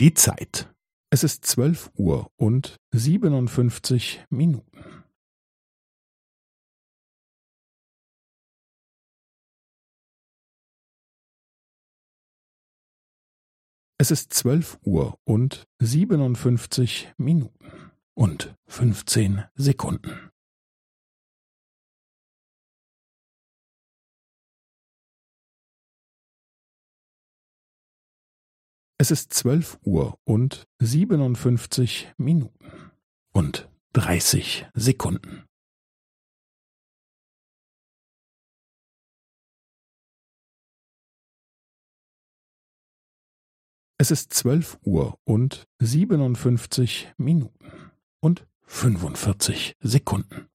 Die Zeit. Es ist zwölf Uhr und siebenundfünfzig Minuten. Es ist zwölf Uhr und siebenundfünfzig Minuten und fünfzehn Sekunden. Es ist zwölf Uhr und siebenundfünfzig Minuten und dreißig Sekunden. Es ist zwölf Uhr und siebenundfünfzig Minuten und fünfundvierzig Sekunden.